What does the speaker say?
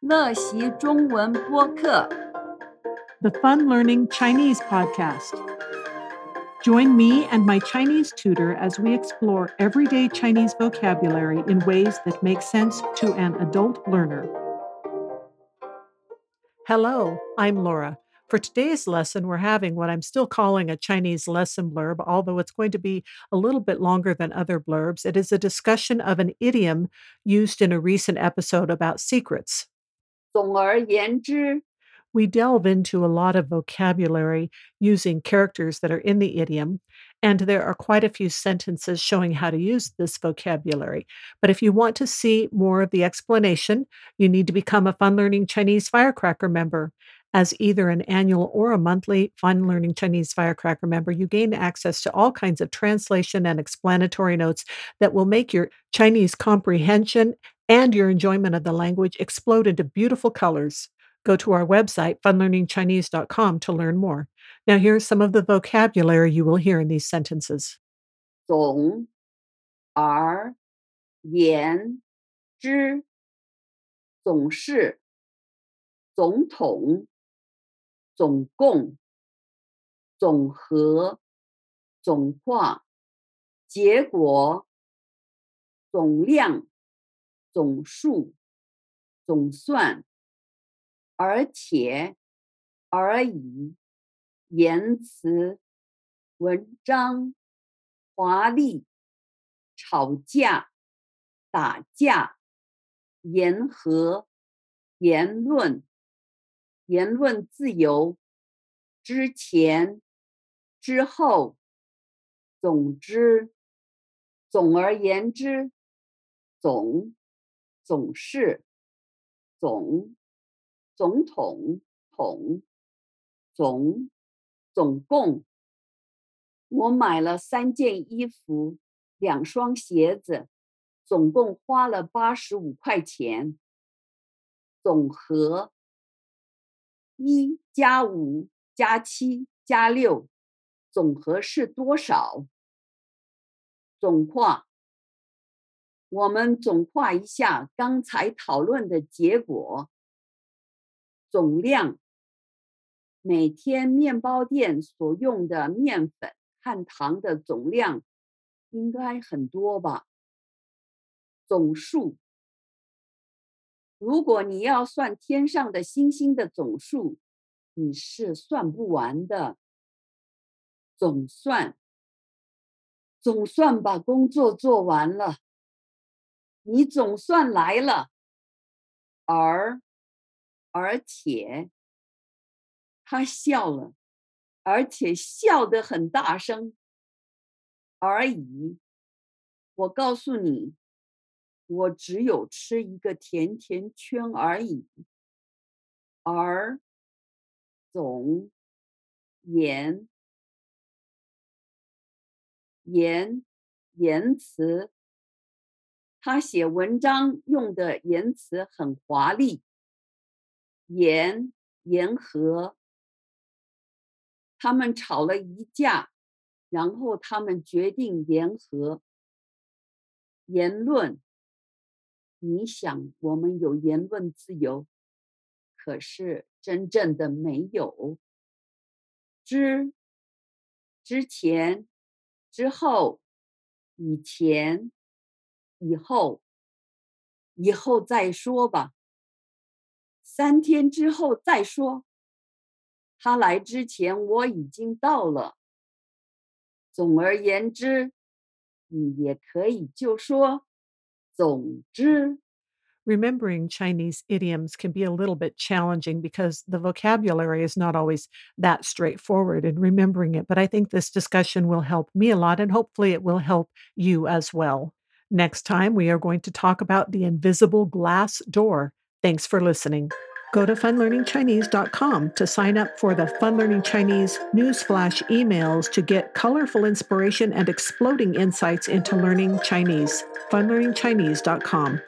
乐习中文播客 the Fun Learning Chinese podcast. Join me and my Chinese tutor as we explore everyday Chinese vocabulary in ways that make sense to an adult learner. Hello, I'm Laura. For today's lesson, we're having what I'm still calling a Chinese lesson blurb, although it's going to be a little bit longer than other blurbs. It is a discussion of an idiom used in a recent episode about secrets. 总而言之， We delve into a lot of vocabulary using characters that are in the idiom, and there are quite a few sentences showing how to use this vocabulary. But if you want to see more of the explanation, you need to become a Fun Learning Chinese Firecracker member. As either an annual or a monthly Fun Learning Chinese Firecracker member, you gain access to all kinds of translation and explanatory notes that will make your Chinese comprehension and your enjoyment of the language explode into beautiful colors. Go to our website, funlearningchinese.com, to learn more. Now, here's some of the vocabulary you will hear in these sentences. 总而言之，总是、总统、总共、总和、总化、结果、总量、 总数、总算、而且、而已、言辞、文章、华丽、吵架、打架、言和、言论、言论自由、之前、之后、总之、总而言之、总、总是、总、总统、统、总、总共。我买了三件衣服，两双鞋子，总共花了八十五块钱。总和一加五加七加六，总和是多少？总括，我们总括一下刚才讨论的结果。总量，每天面包店所用的面粉。和糖的总量应该很多吧？总数，如果你要算天上的星星的总数，你是算不完的。总算，总算把工作做完了，你总算来了。而，而且，他笑了。而且笑得很大声。而已，我告诉你，我只有吃一个甜甜圈而已。而总言言言辞，他写文章用的言辞很华丽。言言和。他们吵了一架，然后他们决定联合。言论，你想我们有言论自由，可是真正的没有。之，之前，之后，以前，以后，以后再说吧。三天之后再说。他来之前我已经到了。总而言之，你也可以就说总之。 Remembering Chinese idioms can be a little bit challenging because the vocabulary is not always that straightforward in remembering it. But I think this discussion will help me a lot, and hopefully, it will help you as well. Next time, we are going to talk about the invisible glass door. Thanks for listening. Go to funlearningchinese.com to sign up for the Fun Learning Chinese newsflash emails to get colorful inspiration and exploding insights into learning Chinese. funlearningchinese.com.